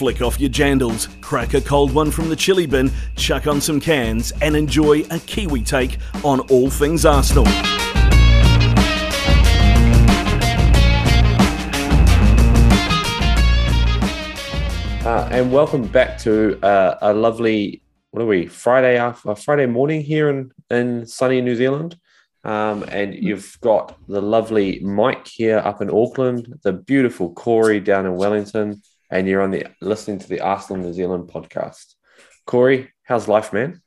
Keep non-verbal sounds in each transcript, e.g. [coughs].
Flick off your jandals, crack a cold one from the chilly bin, chuck on some cans, and enjoy a Kiwi take on all things Arsenal. Uh, and welcome back to uh, a lovely, what are we, Friday after, Friday morning here in, in sunny New Zealand. Um, and you've got the lovely Mike here up in Auckland, the beautiful Corey down in Wellington, and you're on the listening to the Arsenal New Zealand podcast. Corey, how's life, man?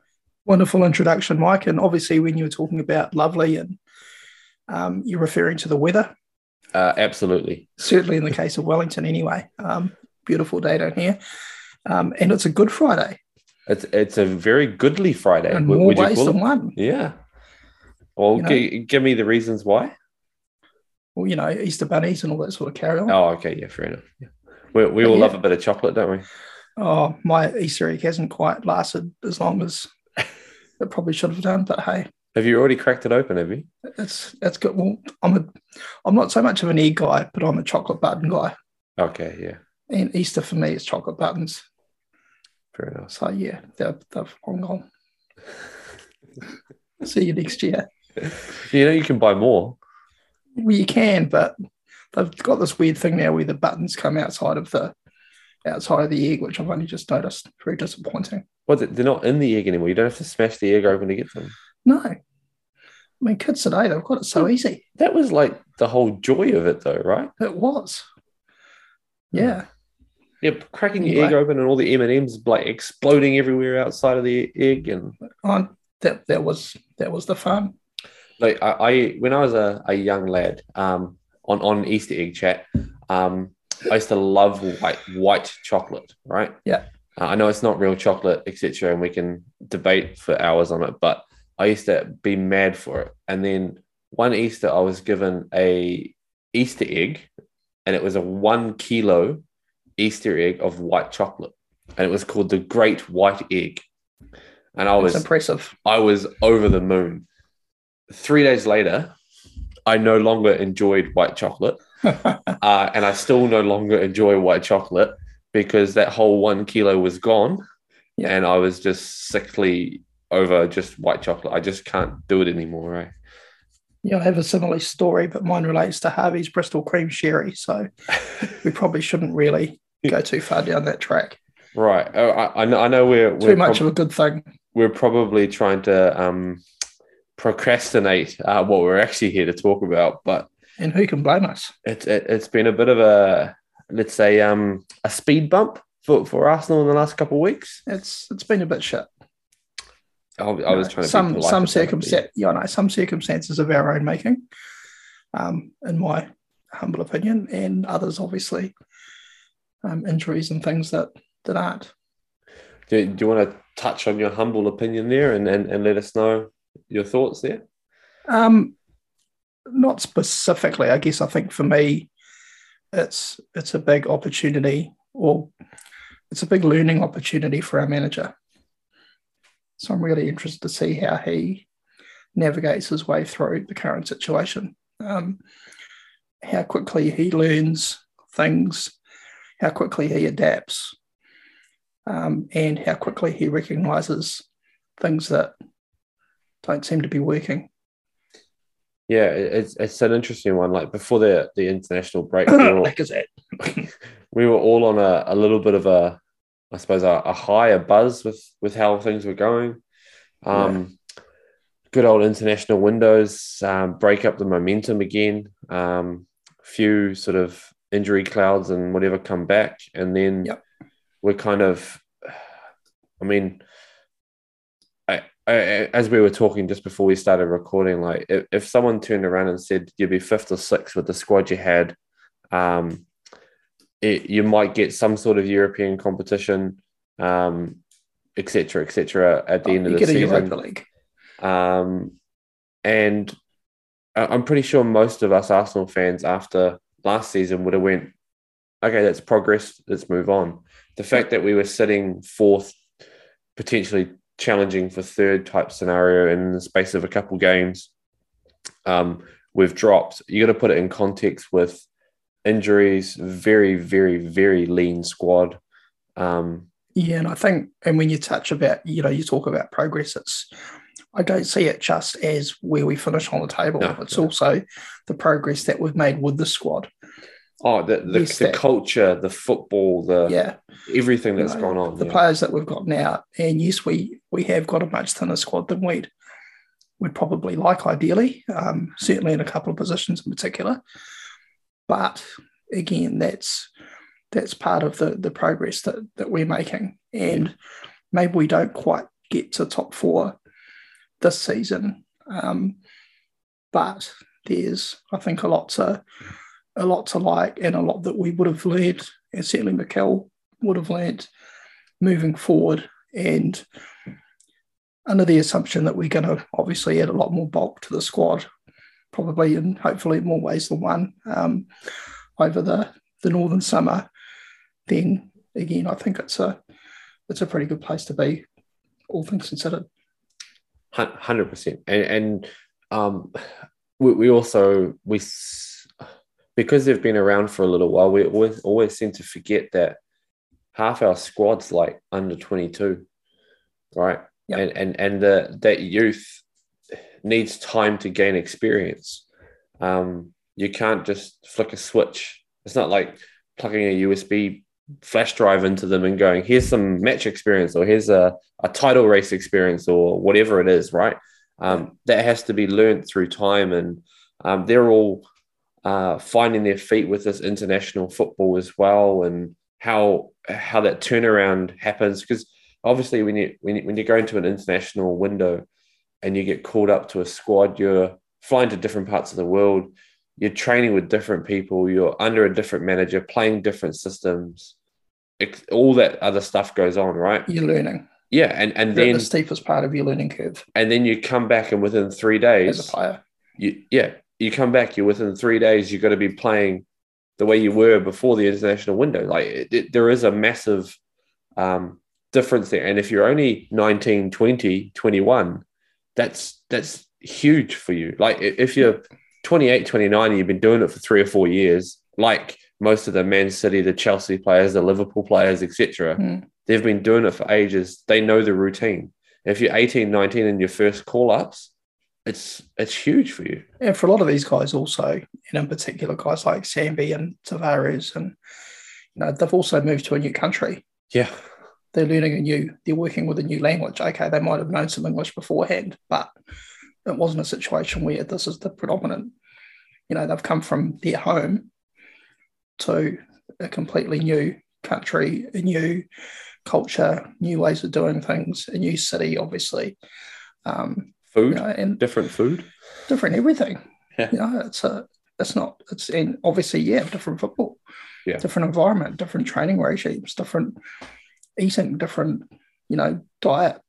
Wonderful introduction, Mike. And obviously, when you were talking about lovely, and um, you're referring to the weather. Uh, absolutely. Certainly, in the case of Wellington, anyway. Um, beautiful day down here, um, and it's a Good Friday. It's it's a very goodly Friday. In more ways than one. Yeah. Well, You know- gi- give me the reasons why. Well, you know, Easter bunnies and all that sort of carry on. Oh, okay, yeah, fair enough. Yeah. We, we all yeah. love a bit of chocolate, don't we? Oh, my Easter egg hasn't quite lasted as long as [laughs] it probably should have done. But hey, Have you already cracked it open? Have you? it's that's good. Well, I'm a, I'm not so much of an egg guy, but I'm a chocolate button guy. Okay, yeah, And Easter for me is chocolate buttons. fair enough. So yeah, they're they're long gone. [laughs] See you next year. You know, you can buy more. Well, you can, but they've got this weird thing now where the buttons come outside of the outside of the egg, which I've only just noticed. Very disappointing. Well, they- they're not in the egg anymore. You don't have to smash the egg open to get them. No, I mean kids today they've got it so easy. That was like the whole joy of it, though, right? It was. Yeah, Yeah, cracking your egg open and all the M and M's like exploding everywhere outside of the egg, and I, that that was that was the fun. like I, I when I was a, a young lad, um, on on Easter egg chat, um, I used to love white white chocolate, right? Yeah. Uh, I know it's not real chocolate, etc., and we can debate for hours on it, but I used to be mad for it. And then one Easter, I was given a Easter egg, and it was a one kilo Easter egg of white chocolate, and it was called the Great White Egg. And I was impressive. I was over the moon. Three days later, I no longer enjoyed white chocolate, [laughs] uh, and I still no longer enjoy white chocolate because that whole one kilo was gone, Yeah. and I was just sickly over just white chocolate. I just can't do it anymore. Right? Yeah, I have a similar story, but mine relates to Harvey's Bristol Cream Sherry. So we [laughs] probably shouldn't really go too far down that track. Right. Oh, I, I know. I know we're Too we're, much prob- of a good thing. we're probably trying to um, procrastinate uh, what we're actually here to talk about, but And who can blame us? it's it, it's been a bit of a let's say um a speed bump for, for Arsenal in the last couple of weeks. It's it's been a bit shit. I, I was trying to some some circumstance, yeah, no, some circumstances of our own making, um, in my humble opinion, and others obviously um, injuries and things that that aren't. Do, do you want to touch on your humble opinion there and, and, and let us know your thoughts there? Um, not specifically, I guess. I think for me, it's it's a big opportunity, or it's a big learning opportunity for our manager. So I'm really interested to see how he navigates his way through the current situation. Um, how quickly he learns things, how quickly he adapts, um, and how quickly he recognizes things that don't seem to be working. Yeah, it's it's an interesting one. Like before the the international break, we [coughs] were, it? [laughs] we were all on a, a little bit of a, I suppose, a, a higher buzz with with how things were going. Um, Good old international windows um, break up the momentum again. Um, few sort of injury clouds and whatever come back, and then Yep. we're kind of. I mean, as we were talking just before we started recording, like if, if someone turned around and said you'd be fifth or sixth with the squad you had, um, it, you might get some sort of European competition, um, et cetera, et cetera, at the end of the season. Um, and I'm pretty sure most of us Arsenal fans after last season would have went, okay, that's progress. Let's move on. The fact that we were sitting fourth, potentially challenging for third type scenario in the space of a couple games, um, we've dropped. You got to put it in context with injuries, very, very, very lean squad. Um, Yeah, and I think, and when you touch about, you know, you talk about progress, it's, I don't see it just as where we finish on the table. No, it's no. also the progress that we've made with the squad. Oh, the the, the culture, the football, the Yeah, everything you that's know, gone on. the yeah. players that we've got now, and yes, we we have got a much thinner squad than we'd would probably like ideally. Um, certainly in a couple of positions in particular, but again, that's that's part of the the progress that that we're making, and maybe we don't quite get to top four this season, um, but there's I think a lot to a lot to like and a lot that we would have learned, and certainly Mikel would have learned moving forward. And under the assumption that we're going to obviously add a lot more bulk to the squad, probably and hopefully more ways than one um, over the, the northern summer, then again, I think it's a it's a pretty good place to be, all things considered. Hundred percent, and and um, we, we also we because they've been around for a little while, we always always seem to forget that half our squad's like under twenty two, right? Yep. And and and the that youth needs time to gain experience. Um, you can't just flick a switch. It's not like plugging a USB flash drive into them and going, here's some match experience or here's a, a title race experience or whatever it is, right? Um, that has to be learned through time. And um, they're all uh, finding their feet with this international football as well and how how that turnaround happens. Because obviously when you, when you when you go into an international window and you get called up to a squad, you're flying to different parts of the world you're training with different people, you're under a different manager, playing different systems, Ex- all that other stuff goes on, right? You're learning. Yeah, and and The, then the steepest part of your learning curve and then you come back, and within three days, as a player. you yeah, you come back, you're within three days, you've got to be playing the way you were before the international window. Like it, it- there is a massive um, difference there, and if you're only 19, 20, 21, that's that's huge for you. Like if you're 28, 29, and you've been doing it for three or four years, like most of the Man City, the Chelsea players, the Liverpool players, etc. Mm. They've been doing it for ages. They know the routine. If you're 18, 19 in your first call ups, it's it's huge for you. And for a lot of these guys also, and in particular guys like Sambi and Tavares, and you know, they've also moved to a new country. Yeah. They're learning a new, they're working with a new language. Okay, they might have known some English beforehand, but it wasn't a situation where this is the predominant. You know, they've come from their home to a completely new country, a new culture, new ways of doing things, a new city, obviously. Um, Food, you know, and different food. different everything. Yeah. You know, it's a it's not it's and obviously yeah, different football, Yeah. different environment, different training regimes, different eating, different you know diet,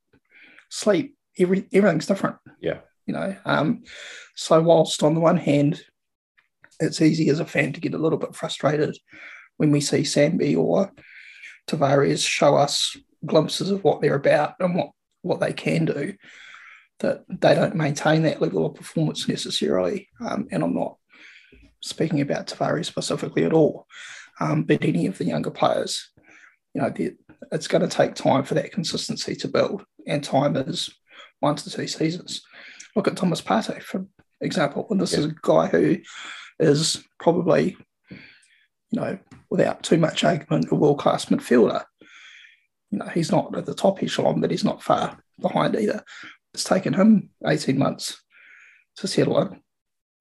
sleep, every everything's different. Yeah. You know, um, so whilst on the one hand, it's easy as a fan to get a little bit frustrated when we see Sambi or Tavares show us glimpses of what they're about and what what they can do that they don't maintain that level of performance necessarily. Um, and I'm not speaking about Tavares specifically at all, um, but any of the younger players, you know, it's going to take time for that consistency to build, and time is one to two seasons. Look at Thomas Partey, for example, and this is a guy who is probably, you know, without too much argument, a world class midfielder. You know, he's not at the top echelon, but he's not far behind either it's taken him 18 months to settle in.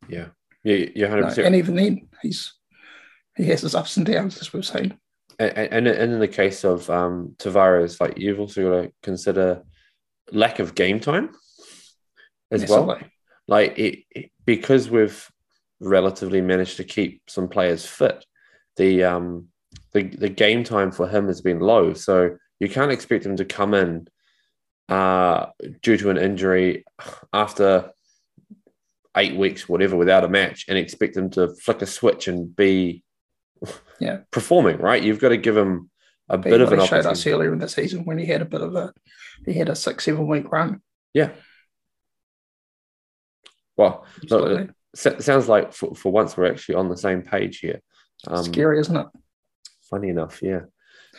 Yeah. Yeah, you're 100 know, percent and even then, he's he has his ups and downs, as we've seen. and, and and in the case of um, Tavares, like you've also got to consider lack of game time as well. Like it, it- because we've relatively managed to keep some players fit, the um the the game time for him has been low. So you can't expect him to come in uh due to an injury after eight weeks, whatever, without a match, and expect them to flick a switch and be Yeah. performing. Right? You've got to give them a bit of an he showed us earlier in the season when he had a bit of a he had a six seven week run. Yeah. Well, look, it sounds like for, for once we're actually on the same page here. Um, Scary, isn't it? Funny enough, yeah.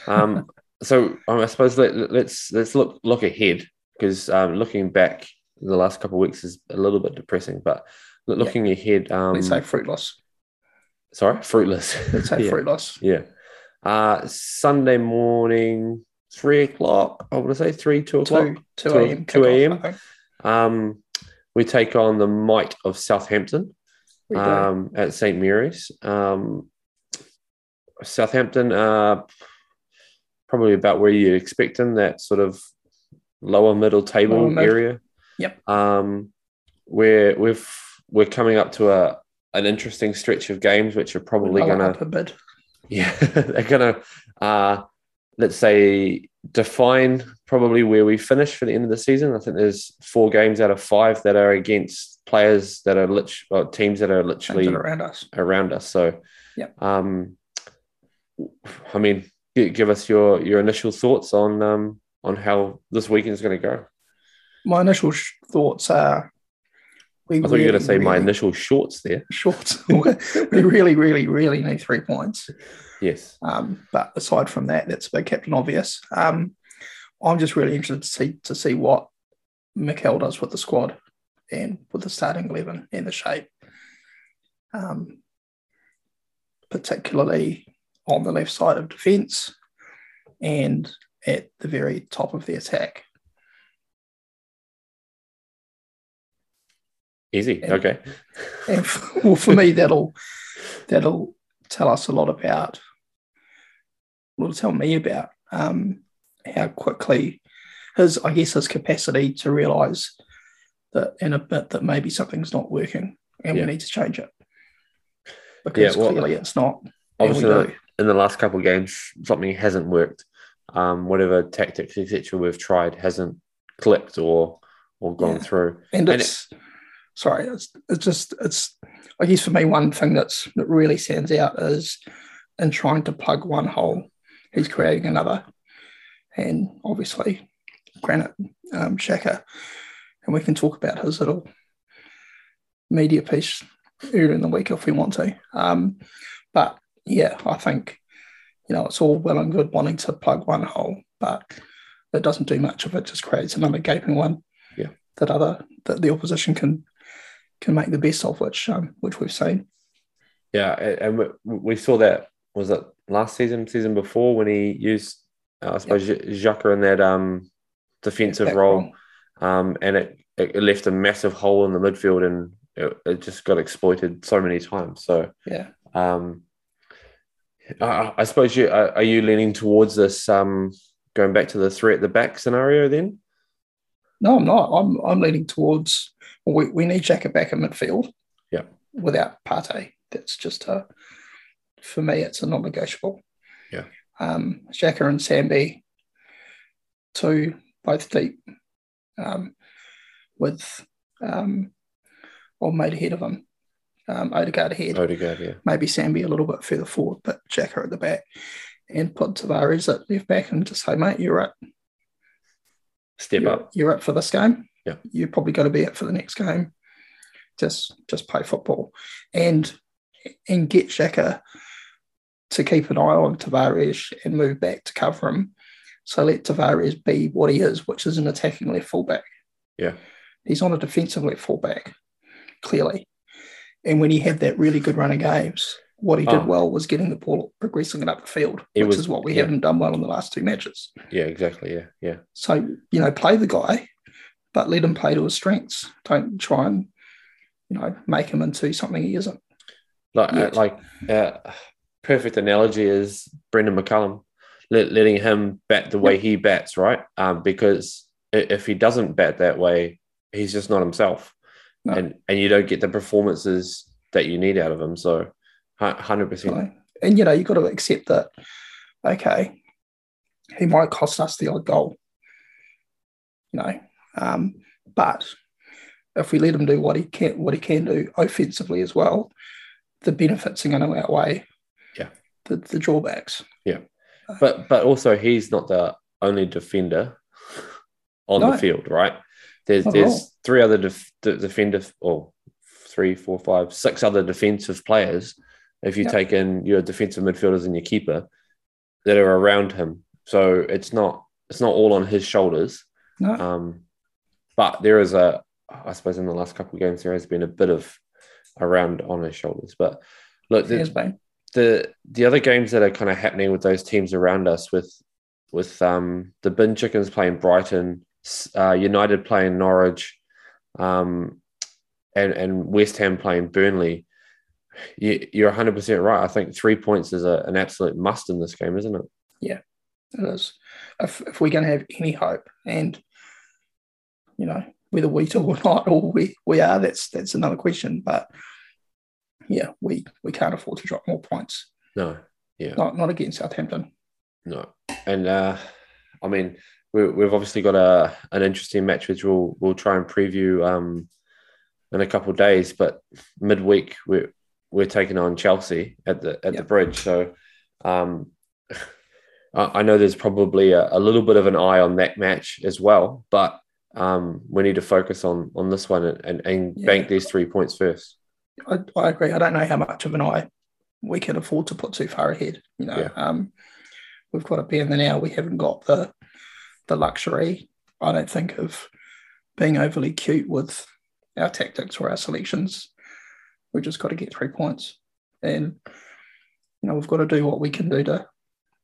Um, [laughs] so um, I suppose let, let's let's look look ahead because um, looking back the last couple of weeks is a little bit depressing. But looking ahead, um, Let's say fruitless. sorry, fruitless. Let's say [laughs] yeah. fruitless. Yeah. Uh, Sunday morning, three o'clock. I want to say three, two o'clock. Two, 2 a.m. 2 a.m.. Um, we take on the might of Southampton um, at St Mary's. Um, Southampton, uh, probably about where you'd expect them, that sort of lower middle table Lower mid. area. Yep. Um, where we've we're coming up to a an interesting stretch of games, which are probably going to upper bid. yeah, [laughs] they're gonna uh let's say define probably where we finish for the end of the season. I think there's four games out of five that are against players that are lit- or teams that are literally it around us. around us. So, yeah. um, I mean, give us your your initial thoughts on um on how this weekend is going to go. My initial sh- thoughts are we I thought you were going to say my initial shorts there. short. [laughs] we really, really, really need three points. Yes. Um, but aside from that, that's a big captain obvious. Um, I'm just really interested to see to see what Mikel does with the squad and with the starting eleven and the shape. Um, particularly on the left side of defence and at the very top of the attack. Easy. Yeah. Okay. [laughs] And f- well, for me, that'll that'll tell us a lot about. Will tell me about um, how quickly his, I guess, his capacity to realise that in a bit that maybe something's not working and Yeah. we need to change it because Yeah, well, clearly it's not. And we Obviously, do. In the last couple of games, something hasn't worked. Um, whatever tactics, etc., we've tried hasn't clicked or or gone Yeah. through. and and it's sorry, it's, it's just it's I guess for me one thing that's that really stands out is in trying to plug one hole, he's creating another, and obviously Granit um, Xhaka, and we can talk about his little media piece earlier in the week if we want to. Um, but yeah, I think you know it's all well and good wanting to plug one hole, but it doesn't do much if it just creates another gaping one Yeah. that other that the opposition can can make the best of, which um, which we've seen. Yeah, and we, we saw that was it last season, season before when he used, uh, I suppose, Xhaka in that um defensive role, um, and it, it left a massive hole in the midfield, and it, it just got exploited so many times. So, Yeah, um, I, I suppose you are, are you leaning towards this um going back to the three at the back scenario then? no, I'm not. I'm I'm leaning towards we, we need Xhaka back in midfield. Yeah. without Partey, that's just a for me. It's a non-negotiable. Yeah. um, Xhaka and Sambi, two both deep, um, with um, old mate ahead of him, um, Odegaard ahead. Odegaard, yeah, maybe Sambi a little bit further forward, but Xhaka at the back, and put Tavares at left back and just say, mate, you're up. step you're, up. You're up for this game. Yeah. You're probably going to be up for the next game. Just just play football and and get Xhaka to keep an eye on Tavares and move back to cover him. So let Tavares be what he is, which is an attacking left fullback. Yeah. He's on a defensive left fullback, clearly. And when he had that really good run of games, what he did Oh. well was getting the ball progressing it up the field, It which was- is what we yeah. haven't done well in the last two matches. Yeah, exactly. Yeah, yeah. So, you know, play the guy, but let him play to his strengths. Don't try and, you know, make him into something he isn't. Like, uh, like uh, perfect analogy is Brendon McCullum, let, letting him bat the way he bats, right? Um, because if he doesn't bat that way, he's just not himself, No. and and you don't get the performances that you need out of him. So, hundred percent. And, you know, you've got to accept that, okay, he might cost us the odd goal, you know, um, but if we let him do what he can, what he can do offensively as well, the benefits are going to outweigh Yeah. the, the drawbacks. Yeah, but but also he's not the only defender on No. the field, right? There's all. there's three other def, de- defender or three, four, five, six other defensive players. If you Yeah. take in your defensive midfielders and your keeper that are around him so it's not it's not all on his shoulders. No, Um, but there is a, I suppose, in the last couple of games there has been a bit of around on his shoulders. But look, the, the the other games that are kind of happening with those teams around us, with with um, the Bin Chickens playing Brighton, uh, United playing Norwich, um, and and West Ham playing Burnley. You, you're 100 percent right. I think three points is a, an absolute must in this game, isn't it? Yeah, it is. If, if we're going to have any hope, and you know whether we do or not, or we, we are, that's that's another question. But yeah, we we can't afford to drop more points. No, yeah. Not not against Southampton. No, and uh, I mean, we, we've obviously got a an interesting match which we'll we'll try and preview um, in a couple of days. But midweek we're we're taking on Chelsea at the at the bridge, so um, [laughs] I, I know there's probably a, a little bit of an eye on that match as well. But um, we need to focus on on this one and and, and Yeah. bank these three points first. I, I agree. I don't know how much of an eye we can afford to put too far ahead. You know, Yeah. um, we've got to be in there now. We haven't got the the luxury, I don't think, of being overly cute with our tactics or our selections. We've just got to get three points, and you know we've got to do what we can do to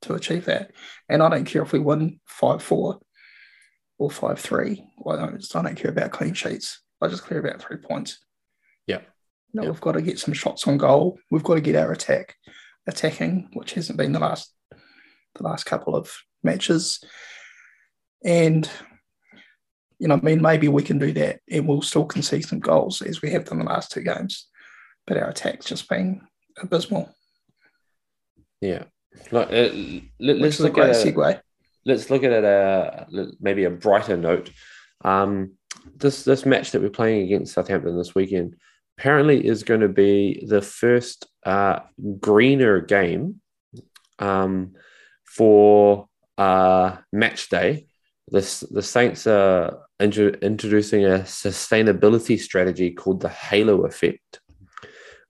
to achieve that. And I don't care if we win five four or five three. I don't, I don't care about clean sheets. I just care about three points. Yeah. You know, Yeah. we've got to get some shots on goal. We've got to get our attack attacking, which hasn't been the last the last couple of matches. And you know, I mean, maybe we can do that, and we'll still concede some goals as we have done the last two games. But our attack's just been abysmal, Yeah. Like, uh, let, a look great at a- segue. let's look at it a maybe a brighter note. Um, this this match that we're playing against Southampton this weekend apparently is going to be the first uh, greener game um, for uh, match day. The Saints are intro- introducing a sustainability strategy called the Halo Effect.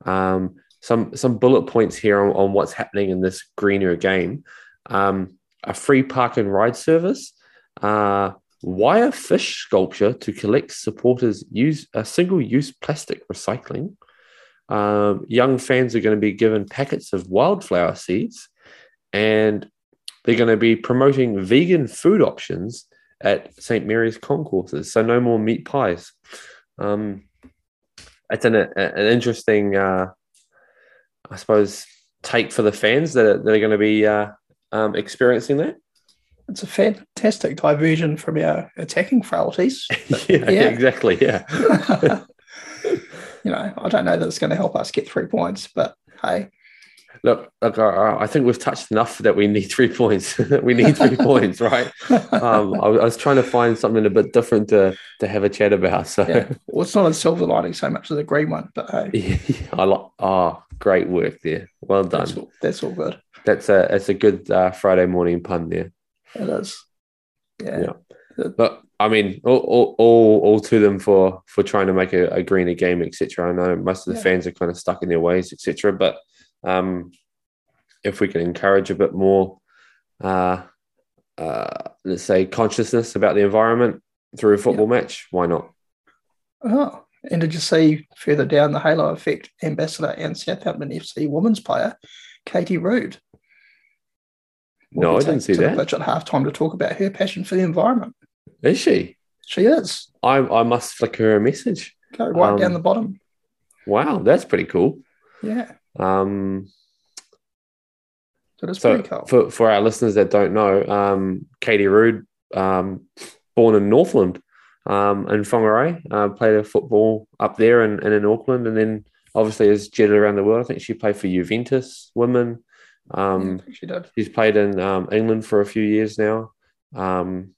Um, some some bullet points here on, on what's happening in this greener game. Um, a free park and ride service, uh, wire fish sculpture to collect supporters use a single use plastic recycling. Um, young fans are going to be given packets of wildflower seeds, and they're going to be promoting vegan food options at St Mary's concourses. So no more meat pies. Um, it's an, an interesting, uh, I suppose, take for the fans that are, that are going to be uh, um, experiencing that. It's a fantastic diversion from our attacking frailties. [laughs] yeah, Yeah. exactly. Yeah. [laughs] you know, I don't know that it's going to help us get three points, but hey, Look, look I, I think we've touched enough that we need three [laughs] points. [laughs] we need three points, right? Um, I, I was trying to find something a bit different to to have a chat about. So, yeah. Well, it's not a silver lining so much as a green one, but hey, [laughs] I like. Oh, great work there. Well done. that's all, that's all good. That's a that's a good uh, Friday morning pun there. It is. Yeah. Yeah. But I mean, all, all, all, all to them for for trying to make a, a greener game, etc. I know most of the Yeah. fans are kind of stuck in their ways, etc. But um, if we can encourage a bit more, uh, uh, let's say, consciousness about the environment through a football match, why not? Oh, and did you see further down the Halo Effect ambassador and Southampton FC women's player, Katie Rood? No, I didn't see that. pitch at halftime to talk about her passion for the environment. Is she? She is. I I must flick her a message. Go right Um, down the bottom. Wow, that's pretty cool. Yeah. Um, So cool. for, for our listeners that don't know, um, Katie Rood, um, born in Northland um, in Whangarei, uh, played a football up there and, and in Auckland, and then obviously has jetted around the world. I think she played for Juventus women. Um, think she did. She's played in um, England for a few years now. Um,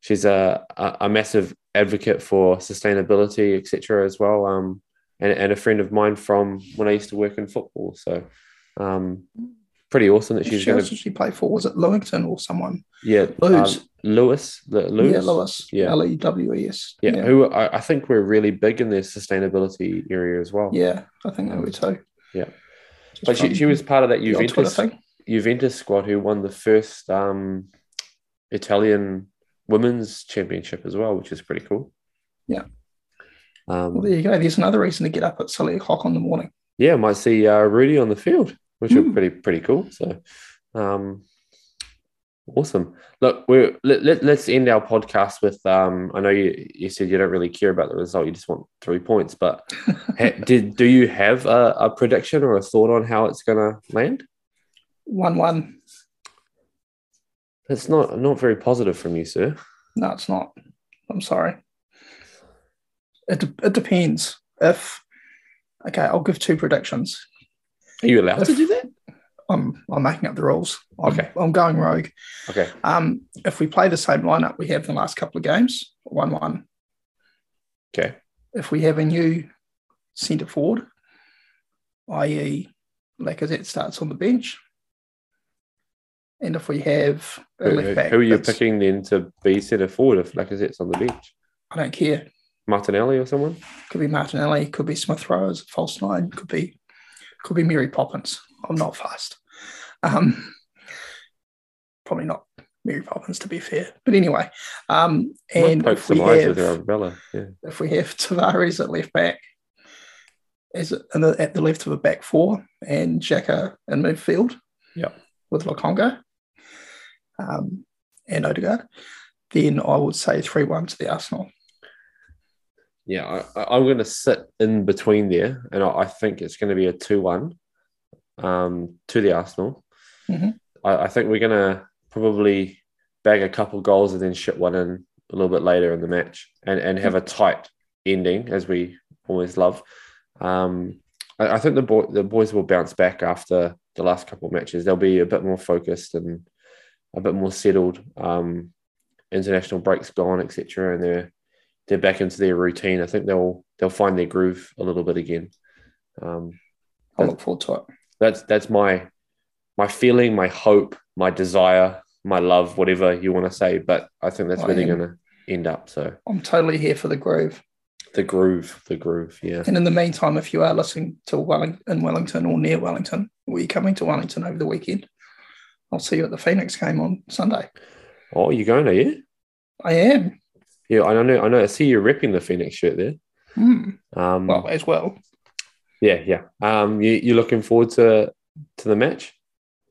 she's a, a, a massive advocate for sustainability, etc. as well, um, and, and a friend of mine from when I used to work in football. So um, pretty awesome that she's She going to she play for? Was it Lewington or someone? yeah, Lewes. uh, Lewes, Le- Lewes, Yeah, Lewes. Yeah. L E W E S. yeah, Yeah. who I, I think we're really big in their sustainability area as well. Yeah, I think they were too. Yeah. Just but she, she was part of that the old Twitter Juventus. thing. Juventus squad who won the first um, Italian women's championship as well, which is pretty cool. Yeah. Um, Well, there you go. There's another reason to get up at silly o'clock in the morning. yeah, might see uh, Rudy on the field, which Hmm. be pretty pretty cool. So, um, awesome. Look, we let, let, let's end our podcast with. Um, I know you you said you don't really care about the result; you just want three points. But [laughs] ha, did do you have a, a prediction or a thought on how it's going to land? One one. That's not not very positive from you, sir. No, it's not. I'm sorry. It, it depends. If okay, I'll give two predictions. Are you allowed to do that? I'm I'm making up the rules. I'm, Okay. I'm going rogue. Okay. Um, if we play the same lineup we have the last couple of games, one one. Okay. If we have a new centre forward, i.e., Lacazette starts on the bench, and if we have a Who, left back, who are you picking then to be centre forward if Lacazette's on the bench? I don't care. Martinelli or someone? Could be Martinelli, could be Smith Rowe as a false nine, could be could be Mary Poppins. I'm not fast. Um, probably not Mary Poppins to be fair, but anyway. Um, and poke if we some have umbrella. Yeah. if we have Tavares at left back, as in the, at the left of a back four, and Xhaka in midfield, Yeah. with Lokonga, um, and Odegaard, then I would say three one to the Arsenal. Yeah, I, I'm going to sit in between there, and I, I think it's going to be a 2 1 um, to the Arsenal. Mhm. I, I think we're going to probably bag a couple goals and then shit one in a little bit later in the match and, and have a tight ending, as we always love. Um, I, I think the, boy, the boys will bounce back after the last couple of matches. They'll be a bit more focused and a bit more settled. Um, international breaks gone, etc., and they're they're back into their routine. I think they'll they'll find their groove a little bit again. Um, I look forward to it. that's that's my my feeling, my hope, my desire, my love, whatever you want to say. But I think that's I where they're going to end up. So I'm totally here for the groove. the groove, the groove, yeah. And in the meantime, if you are listening to Welling in Wellington or near Wellington, or you're coming to Wellington over the weekend, I'll see you at the Phoenix game on Sunday. Oh, you're going? Are you? I am. Yeah, I know. I know. I see you ripping the Phoenix shirt there. Hmm. Um, Well, as well. yeah, yeah. Um, you you looking forward to to the match?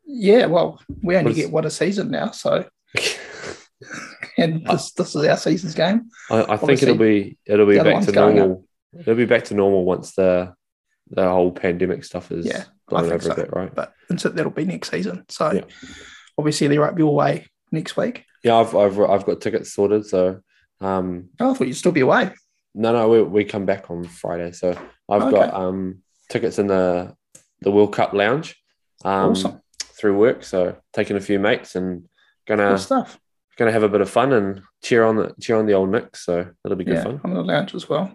Yeah, well, we only get one a season now, so [laughs] and this this is our season's game. I, I think it'll be it'll be back to normal. It'll be back to normal once the the whole pandemic stuff is Yeah, blown over so. a bit, right? But and so that'll be next season. So Yeah. obviously the rugby away next week. Yeah, I've I've I've got tickets sorted. So um, Oh, I thought you'd still be away. no, no, we, we come back on Friday. So I've Okay. got um tickets in the the World Cup lounge um, awesome. through work. So taking a few mates and gonna Good stuff. gonna have a bit of fun and cheer on the cheer on the old Nix. So that'll be good Yeah, fun. I'm in the lounge as well.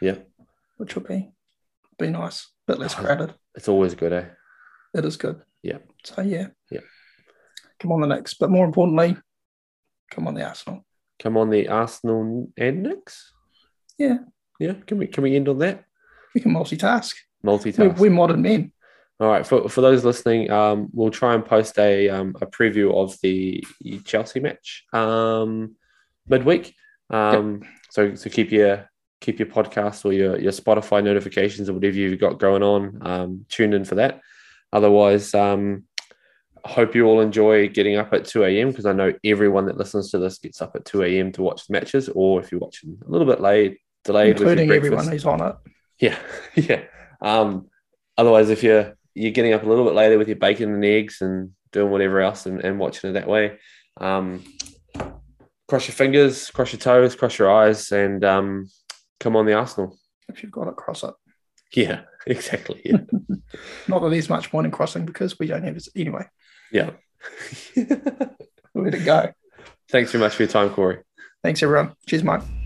Yeah. Which will be be nice. a bit less Oh. crowded. It's always good, eh? It is good. Yeah. So yeah. Yeah. Come on the Nix. But more importantly, come on the Arsenal. Come on, the Arsenal and Nix. Yeah. Yeah. Can we can we end on that? We can multitask. Multitask. We're, we're modern men. All right, for, for those listening, um, we'll try and post a um, a preview of the Chelsea match um, midweek. Um, So so keep your keep your podcast or your your Spotify notifications or whatever you've got going on um, tuned in for that. Otherwise, um, hope you all enjoy getting up at two a.m. because I know everyone that listens to this gets up at two a.m. to watch the matches, or if you're watching a little bit late, delayed, with your including everyone who's on it. Yeah, [laughs] yeah. Um, otherwise, if you're you're getting up a little bit later with your bacon and eggs and doing whatever else and, and watching it that way, um, cross your fingers, cross your toes, cross your eyes, and um, come on the Arsenal. If you've got it, cross it. Yeah, [laughs] exactly. Yeah, [laughs] Not that there's much point in crossing because we don't have it anyway. Yeah. [laughs] Let it go. Thanks very much for your time, Corey. Thanks everyone. Cheers, mate.